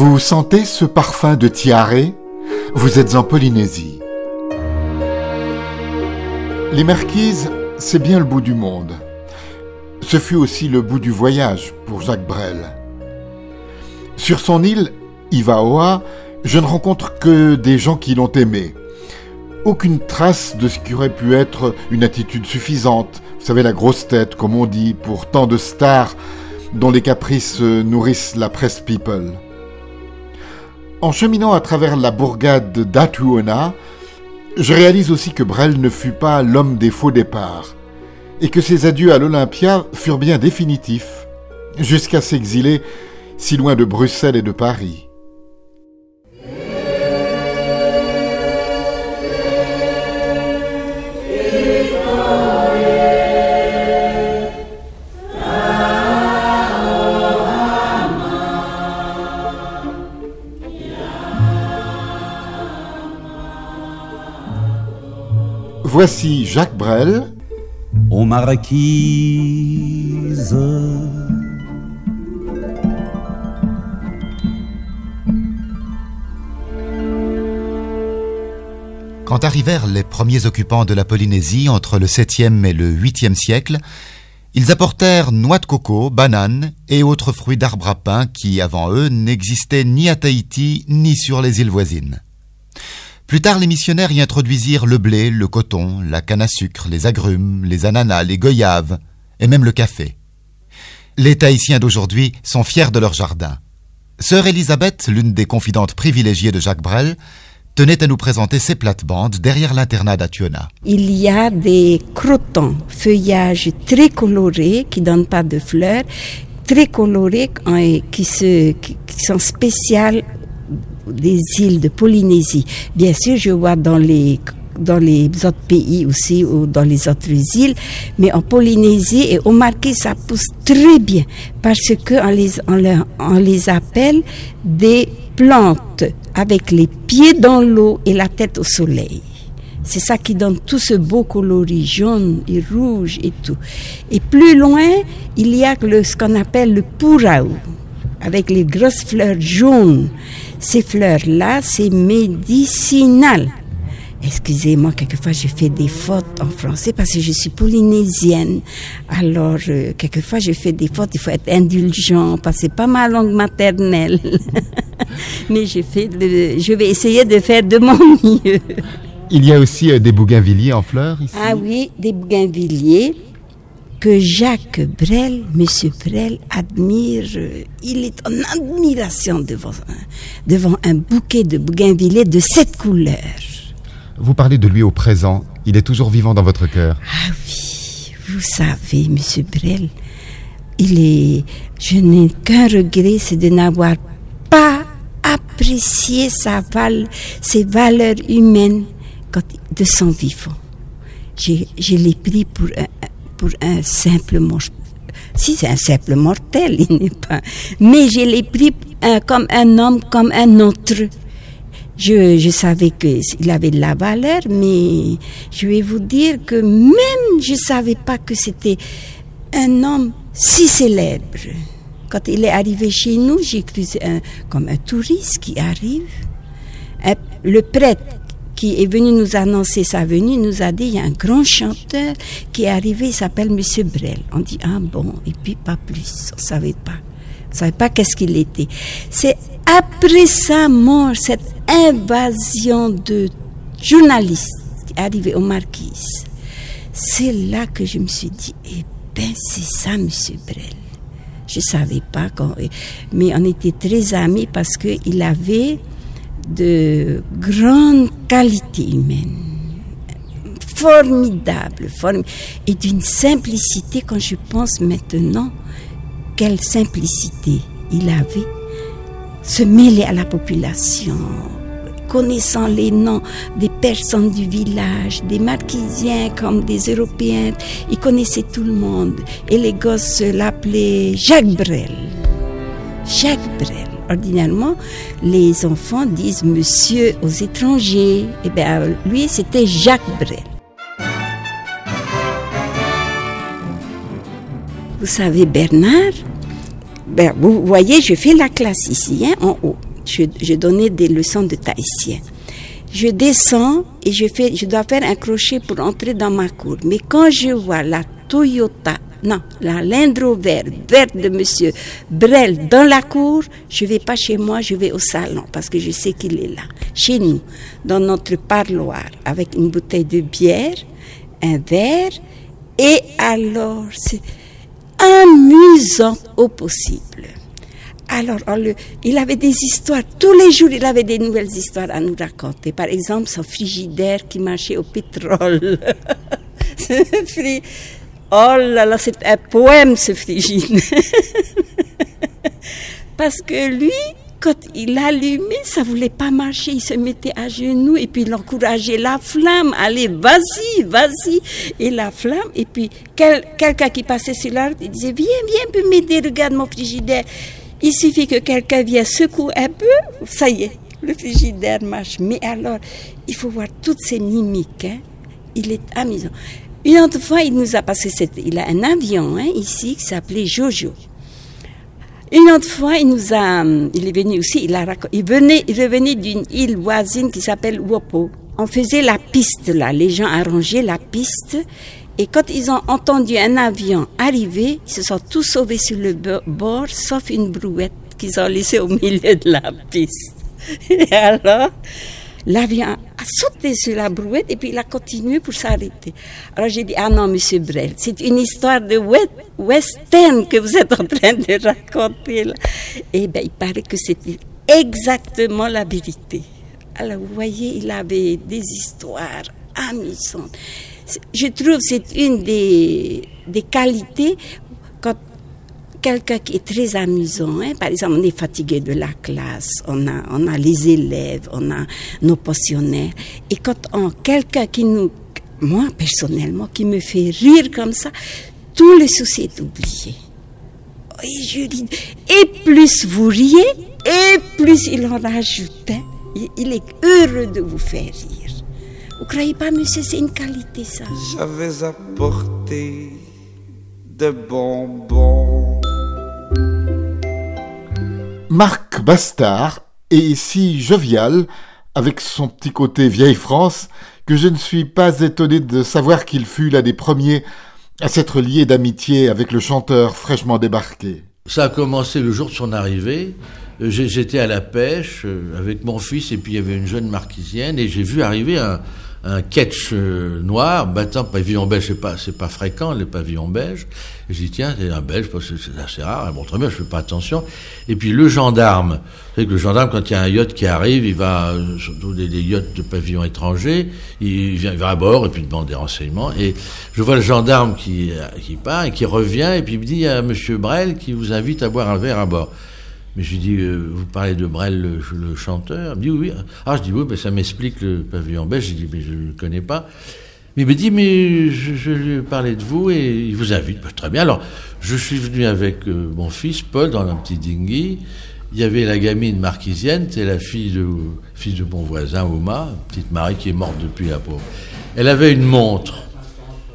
Vous sentez ce parfum de tiare? Vous êtes en Polynésie. Les Marquises, c'est bien le bout du monde. Ce fut aussi le bout du voyage pour Jacques Brel. Sur son île, Ivaoa, je ne rencontre que des gens qui l'ont aimé. Aucune trace de ce qui aurait pu être une attitude suffisante, vous savez, la grosse tête, comme on dit, pour tant de stars dont les caprices nourrissent la presse people. En cheminant à travers la bourgade d'Atuona, je réalise aussi que Brel ne fut pas l'homme des faux départs, et que ses adieux à l'Olympia furent bien définitifs, jusqu'à s'exiler si loin de Bruxelles et de Paris. Voici Jacques Brel. Aux marquises. Quand arrivèrent les premiers occupants de la Polynésie entre le 7e et le 8e siècle, ils apportèrent noix de coco, bananes et autres fruits d'arbres à pain qui, avant eux, n'existaient ni à Tahiti ni sur les îles voisines. Plus tard, les missionnaires y introduisirent le blé, le coton, la canne à sucre, les agrumes, les ananas, les goyaves et même le café. Les Tahitiens d'aujourd'hui sont fiers de leur jardin. Sœur Elisabeth, l'une des confidentes privilégiées de Jacques Brel, tenait à nous présenter ses plates-bandes derrière l'internat d'Atuona. Il y a des crotons, feuillages très colorés qui donnent pas de fleurs, très colorés hein, qui, qui sont spéciales des îles de Polynésie. Bien sûr, je vois dans les dans les autres pays aussi ou dans les autres îles, mais en Polynésie et au Marquis, ça pousse très bien parce que on les, on, les appelle des plantes avec les pieds dans l'eau et la tête au soleil. C'est ça qui donne tout ce beau coloris jaune et rouge et tout. Et plus loin, il y a le, ce qu'on appelle le puraou, avec les grosses fleurs jaunes. Ces fleurs-là, c'est médicinal. Excusez-moi, quelquefois je fais des fautes en français parce que je suis polynésienne. Alors, euh, quelquefois je fais des fautes, il faut être indulgent parce que c'est pas ma langue maternelle. Mais je, fais je vais essayer de faire de mon mieux. Il y a aussi euh, des bougainvilliers en fleurs ici? Ah oui, des bougainvilliers que Jacques Brel, Monsieur Brel, admire. euh, Il est en admiration devant un, devant un bouquet de bougainvilliers de cette couleur. Vous parlez de lui au présent. Il est toujours vivant dans votre cœur. Ah oui, vous savez, Monsieur Brel, il est. Je n'ai qu'un regret, c'est de n'avoir pas apprécié sa val, ses valeurs humaines quand, de son vivant. J'ai- Je l'ai pris pour un, pour un simple mortel. Si c'est un simple mortel, il n'est pas. Mais je l'ai pris comme un homme, comme un autre. Je, je savais qu'il avait de la valeur, mais je vais vous dire que même je ne savais pas que c'était un homme si célèbre. Quand il est arrivé chez nous, j'ai cru comme un touriste qui arrive. Le prêtre qui est venu nous annoncer sa venue nous a dit il y a un grand chanteur qui est arrivé, il s'appelle Monsieur Brel. On dit ah bon, et puis pas plus, on savait pas. On savait pas qu'est-ce qu'il était. C'est après sa mort, cette invasion de journalistes qui est arrivée au Marquise. C'est là que je me suis dit, eh ben c'est ça, Monsieur Brel. Je savais pas, quand, mais on était très amis parce qu'il avait de grandes qualités humaines, formidables, formi- et d'une simplicité quand je pense maintenant, quelle simplicité il avait, se mêler à la population, connaissant les noms des personnes du village, des marquisiens comme des Européens, il connaissait tout le monde. Et les gosses l'appelaient Jacques Brel. Jacques Brel. Ordinairement, les enfants disent monsieur aux étrangers. Eh bien, lui, c'était Jacques Brel. Vous savez, Bernard, ben, vous voyez, je fais la classe ici, hein, en haut. je, je donnais des leçons de tahitien. Je descends et je fais, je dois faire un crochet pour entrer dans ma cour. Mais quand je vois la Toyota, non, la Land Rover verte de Monsieur Brel dans la cour, je vais pas chez moi, je vais au salon parce que je sais qu'il est là, chez nous, dans notre parloir, avec une bouteille de bière, un verre, et alors c'est amusant au possible. Alors, il avait des histoires. Tous les jours, il avait des nouvelles histoires à nous raconter. Par exemple, son frigidaire qui marchait au pétrole. Oh là là, c'est un poème, ce frigidaire. Parce que lui, quand il allumait, ça voulait pas marcher. Il se mettait à genoux et puis il encourageait la flamme. Allez, vas-y, vas-y. Et la flamme, et puis quel- quelqu'un qui passait sur la route, il disait, viens, viens, peux m'aider, regarde mon frigidaire. Il suffit que quelqu'un vienne secouer un peu, ça y est, le frigidaire marche. Mais alors, il faut voir toutes ces mimiques. hein. Il est amusant. Une autre fois, il nous a passé, il a un avion hein, ici qui s'appelait Jojo. Une autre fois, il nous a, hum, il est venu aussi, il a il venait, revenait d'une île voisine qui s'appelle Wopo. On faisait la piste là, les gens arrangeaient la piste. Et quand ils ont entendu un avion arriver, ils se sont tous sauvés sur le bo- bord, sauf une brouette qu'ils ont laissée au milieu de la piste. Et alors, l'avion a sauté sur la brouette et puis il a continué pour s'arrêter. Alors j'ai dit, ah non, monsieur Brel, c'est une histoire de we- western que vous êtes en train de raconter là. Et bien, il paraît que c'était exactement la vérité. Alors, vous voyez, il avait des histoires amusantes. Je trouve que c'est une des, des qualités quand quelqu'un qui est très amusant. hein. Par exemple, on est fatigué de la classe, on a, on a les élèves, on a nos pensionnaires. Et quand on quelqu'un qui nous, moi personnellement, qui me fait rire comme ça, tout le souci est oublié. Et je. Et plus vous riez, et plus il en rajoute. hein. Il est heureux de vous faire rire. Vous croyez pas, monsieur, c'est une qualité, ça? J'avais apporté de bonbons. Marc Bastard est si jovial, avec son petit côté vieille France, que je ne suis pas étonné de savoir qu'il fut l'un des premiers à s'être lié d'amitié avec le chanteur fraîchement débarqué. Ça a commencé le jour de son arrivée. Euh, J'étais à la pêche euh, avec mon fils et puis il y avait une jeune marquisienne et j'ai vu arriver un, un ketch euh, noir battant pavillon belge. C'est pas, c'est pas fréquent les pavillons belges. Et j'ai dit tiens c'est un belge parce que c'est assez rare. Bon très bien je fais pas attention. Et puis le gendarme. Vous savez que le gendarme quand il y a un yacht qui arrive, il va surtout des, yachts de pavillons étrangers, il vient, il à bord et puis demande des renseignements. Et je vois le gendarme qui, qui part et qui revient et puis il me dit il y Monsieur Brel qui vous invite à boire un verre à bord. Mais je lui dis, euh, vous parlez de Brel, le, chanteur Il me dit, oui. Ah, je dis, oui, mais ça m'explique le pavillon belge. Je dis, mais je ne le connais pas. Il me dit, mais je, je lui ai parlé de vous et il vous invite. Ben, très bien. Alors, je suis venu avec euh, mon fils, Paul, dans un petit dinghy. Il y avait la gamine marquisienne, c'est la fille de, fille de mon voisin, Ouma, petite Marie qui est morte depuis la pauvre. Elle avait une montre.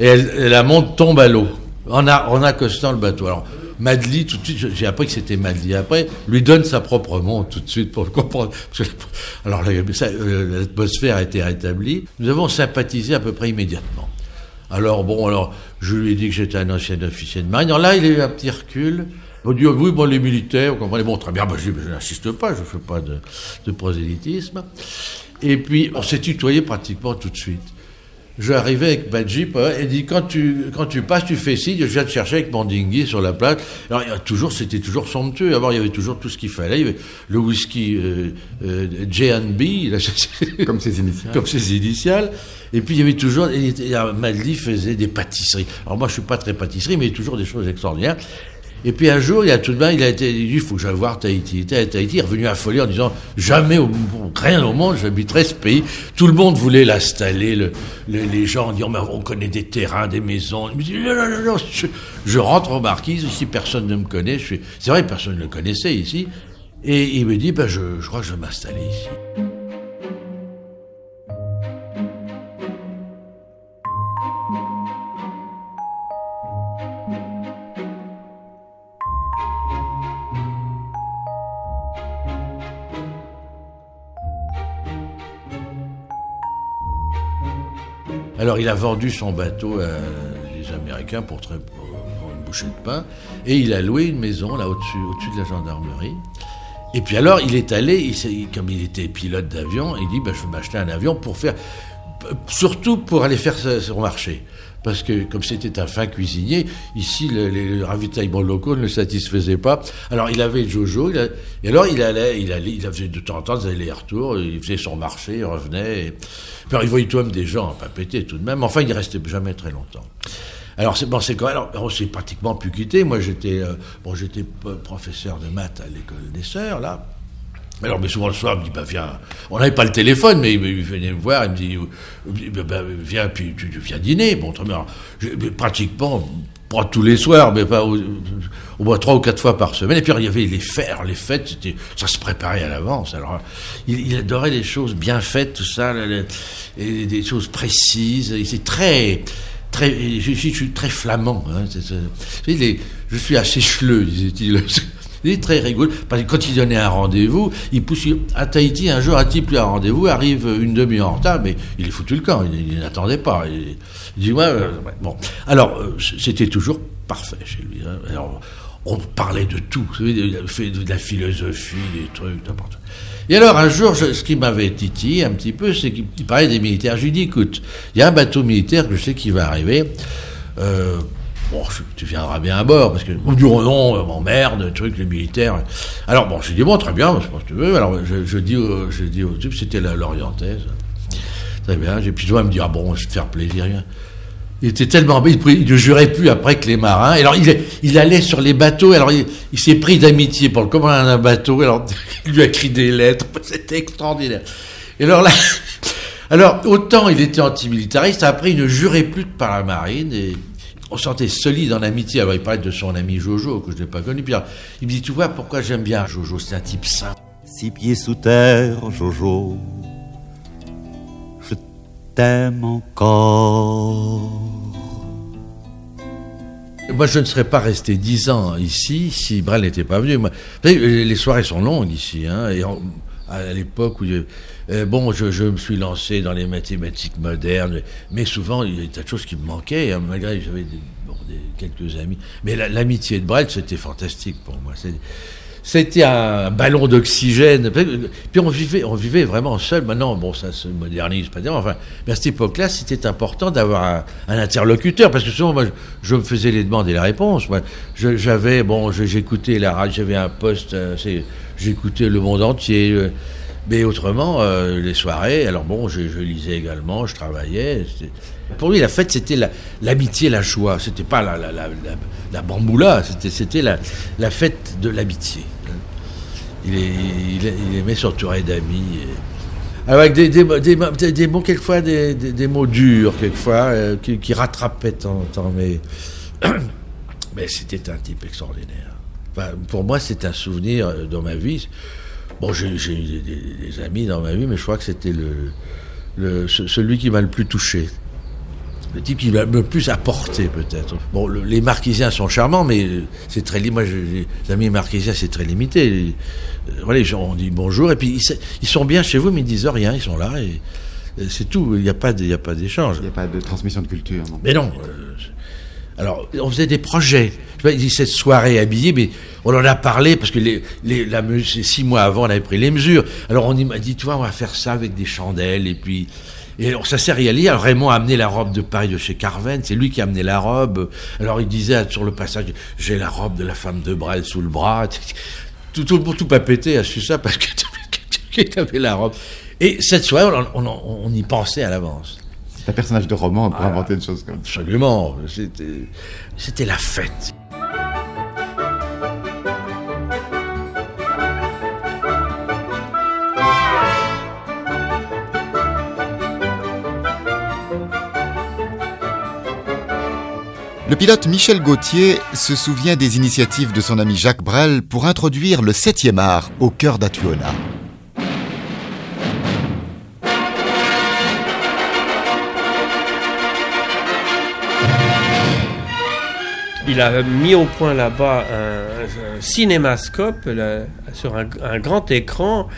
Et, la montre tombe à l'eau, en, en accostant le bateau. Alors, Madly, tout de suite, j'ai appris que c'était Madly. Après, lui donne sa propre montre tout de suite pour le comprendre. Alors, euh, l'atmosphère a été rétablie. Nous avons sympathisé à peu près immédiatement. Alors, bon, alors, je lui ai dit que j'étais un ancien officier de marine. Alors là, il a eu un petit recul. Il m'a dit, oui, bon, les militaires, vous comprenez. Bon, très bien, bah, je, n'insiste pas, je ne fais pas de prosélytisme. Et puis, on s'est tutoyé pratiquement tout de suite. Je arrivais avec ma Jeep, hein, et il dit quand tu, quand tu passes, tu fais signe, je viens te chercher avec mon dinghy sur la plage. Alors, il y a toujours, c'était toujours somptueux. Avant, il y avait toujours tout ce qu'il fallait. Il y avait le whisky euh, euh, J&B, Comme ses initiales. comme ses initiales. Et puis il y avait toujours, et, et, Madly faisait des pâtisseries. Alors moi je suis pas très pâtisserie, mais il y a toujours des choses extraordinaires. Et puis un jour, il a tout de même, il a été, il dit, il faut que j'aille voir Tahiti. Il à Tahiti, il est revenu affolé en disant, jamais, rien au monde, j'habiterai ce pays. Tout le monde voulait l'installer, le, le- les gens disant, mais on connaît des terrains, des maisons. Il me dit, non, non, non, non, je, rentre en marquise, ici personne ne me connaît. C'est vrai, personne ne le connaissait ici. Et il me dit, ben, je, je crois que je vais m'installer ici. Alors il a vendu son bateau à les Américains pour, une bouchée de pain, et il a loué une maison là au-dessus, au-dessus de la gendarmerie. Et puis alors, il est allé, comme il était pilote d'avion, il dit bah, Je vais m'acheter un avion pour faire. Surtout pour aller faire son marché. Parce que, comme c'était un fin cuisinier, ici, le- les ravitaillements locaux ne le satisfaisaient pas. Alors, il avait Jojo, et alors, il allait, il faisait de temps en temps des allers-retours, il faisait son marché, il revenait. Et... Il voyait tout de même des gens, pas péter tout de même. Enfin, il restait jamais très longtemps. Alors c'est bon, c'est quand alors on s'est pratiquement pu quitter. Moi j'étais euh, bon, j'étais professeur de maths à l'école des sœurs là. Alors mais souvent le soir il me dit bah viens. On n'avait pas le téléphone mais il, venait me voir, il me dit bah, bah, viens puis tu, viens dîner. Bon très bien. Je- pratiquement pas tous les soirs mais pas au, moins trois ou quatre fois par semaine. Et puis il y avait les fers, les fêtes, ça se préparait à l'avance. Alors il, adorait les choses bien faites, tout ça, le- le- et des choses précises. Il était très très, je, je suis très flamand. Hein, les- je suis assez cheleux, disait-il. Il est très rigolo. Parce que quand il donnait un rendez-vous, il pousse à Tahiti. Un jour, a-t-il plus un rendez-vous Arrive une demi-heure en retard, mais il est foutu le camp. Il, n'attendait pas. Il, dit ouais, bon. Alors euh, c'était toujours parfait chez lui. hein. Alors on parlait de tout. De la philosophie, des trucs, n'importe quoi. Et alors, un jour, ce qui m'avait titillé un petit peu, c'est qu'il il parlait des militaires. Je lui dis, écoute, il y a un bateau militaire que je sais qui va arriver. Euh, bon, tu viendras bien à bord, parce que, dit, oh non, euh, m'emmerde, truc, les militaires. Alors, bon, je dis, bon, très bien, je pense que tu veux. Alors, je, dis, au- je dis au type, c'était Lorientaise. Très bien. Et puis, toi, il me dit, ah bon, je vais te faire plaisir. Il était tellement il il ne jurait plus après que les marins. Alors, il, il allait sur les bateaux. Alors, il, il s'est pris d'amitié pour le commandant d'un bateau. Alors, il lui a écrit des lettres. C'était extraordinaire. Et alors là, alors autant il était antimilitariste, après il ne jurait plus que par la marine. Et on sentait solide en amitié. Alors, il parlait de son ami Jojo, que je n'ai pas connu. Puis alors, il me dit, tu vois pourquoi j'aime bien Jojo? C'est un type sain. Six pieds sous terre, Jojo, je t'aime encore. Moi, je ne serais pas resté dix ans ici si Brel n'était pas venu. Moi, vous savez, les soirées sont longues ici. Hein, et à l'époque où... je- euh, bon, je, me suis lancé dans les mathématiques modernes, mais souvent, il y a tas de choses qui me manquaient, hein, malgré que j'avais quelques amis. Mais la- l'amitié de Brel, c'était fantastique pour moi. C'était un ballon d'oxygène. Puis on vivait, on vivait vraiment seul. Maintenant, bon, ça se modernise pas tellement. Enfin, mais à cette époque-là, c'était important d'avoir un, interlocuteur parce que souvent, moi, je, me faisais les demandes et les réponses. Moi, j'avais, bon, j'écoutais la radio, j'avais un poste, euh, j'écoutais le monde entier. euh, mais autrement, euh, les soirées, alors bon, je, lisais également, je travaillais. Pour lui, la fête, c'était la- l'amitié, la, joie. C'était pas la, la, la, la, la bamboula, c'était, la, la fête de l'amitié. Il, il, il aimait s'entourer d'amis. Alors avec des, des, des, des- mots, quelquefois, des, des, mots durs, quelquefois, euh, qui, rattrapaient en temps, mais, mais c'était un type extraordinaire. Enfin, pour moi, c'est un souvenir euh, dans ma vie. Bon, j'ai eu des, des- des amis dans ma vie, mais je crois que c'était le, le, ce- celui qui m'a le plus touché. Le type qui m'a le plus apporté, peut-être. Bon, le- les marquisiens sont charmants, mais euh, c'est très Moi, je- les amis marquisiens, c'est très limité. Euh, Voilà, les gens, on dit bonjour, et puis ils, sont bien chez vous, mais ils disent rien, ils sont là, et, et c'est tout. Il n'y a pas a d'échange. Il n'y a pas de transmission de culture, non Mais non. euh, alors, on faisait des projets. Je sais pas, cette soirée habillée, mais on en a parlé parce que les, les, six mois avant, on avait pris les mesures. Alors, on m'a dit, tu vois, on va faire ça avec des chandelles, et puis. Et alors, ça s'est réalisé. Alors, Raymond a amené la robe de Paris de chez Carven. C'est lui qui a amené la robe. Alors, il disait sur le passage, j'ai la robe de la femme de Brel sous le bras. Tout, tout, tout pas pété a su ça parce que tu avais la robe. Et cette soirée, on y pensait à l'avance. C'est un personnage de roman pour Ah. inventer une chose comme ça. Absolument. C'était, c'était la fête. Le pilote Michel Gauthier se souvient des initiatives de son ami Jacques Brel pour introduire le 7e art au cœur d'Atuona. Il a mis au point là-bas un, cinémascope sur un, grand écran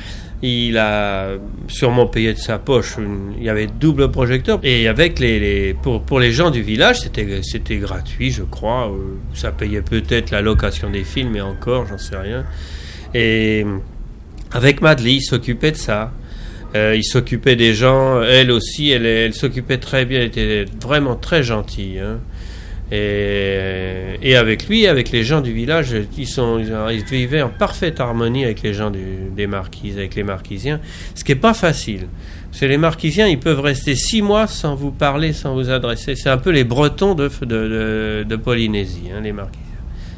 il a sûrement payé de sa poche. Il y avait double projecteur. Et avec les, pour, pour les gens du village, c'était, c'était gratuit, je crois. Euh, Ça payait peut-être la location des films, mais encore, j'en sais rien. Et avec Madeleine, il s'occupait de ça. Euh, il s'occupait des gens. Elle aussi, elle, elle s'occupait très bien. Elle était vraiment très gentille. hein. Et, et avec lui, avec les gens du village, ils, sont, ils, vivaient en parfaite harmonie avec les gens du- des marquises, avec les marquisiens, ce qui n'est pas facile. Parce que les marquisiens, ils peuvent rester six mois sans vous parler, sans vous adresser. C'est un peu les Bretons de, de, de- de Polynésie, hein, les marquisiens.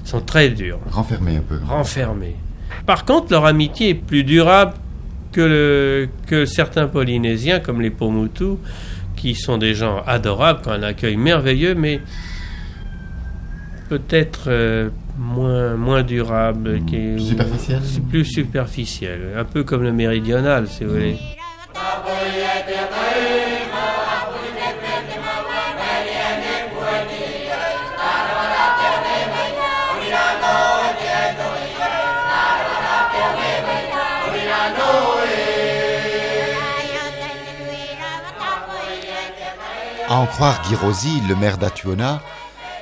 Ils sont très durs, Renfermé un peu. renfermés. Par contre, leur amitié est plus durable que, le, que certains Polynésiens, comme les Pomotou, qui sont des gens adorables, qui ont un accueil merveilleux, mais peut-être euh, moins, moins durable. qui est- Superficiel C'est plus superficiel, un peu comme le méridional, si vous voulez. À en croire Guy Rosy, le maire d'Atuona,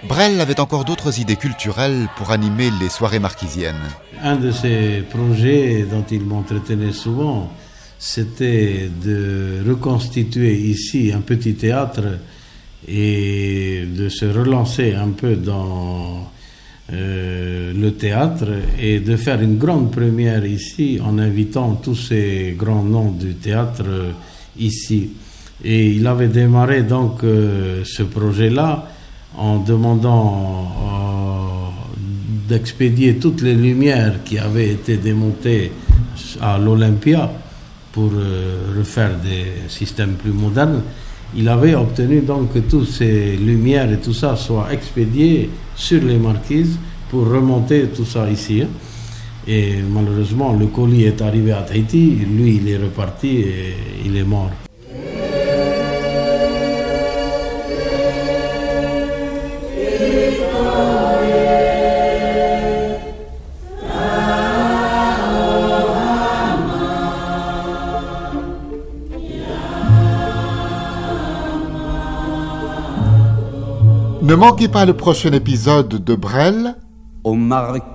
Brel avait encore d'autres idées culturelles pour animer les soirées marquisiennes. Un de ces projets dont il m'entretenait souvent, c'était de reconstituer ici un petit théâtre et de se relancer un peu dans euh, le théâtre et de faire une grande première ici en invitant tous ces grands noms du théâtre euh, ici. Et il avait démarré donc euh, ce projet-là en demandant euh, d'expédier toutes les lumières qui avaient été démontées à l'Olympia pour euh, refaire des systèmes plus modernes. Il avait obtenu donc que toutes ces lumières et tout ça soient expédiées sur les marquises pour remonter tout ça ici. hein. Et malheureusement, le colis est arrivé à Tahiti, lui il est reparti et il est mort. Ne manquez pas le prochain épisode de Brel. aux marquises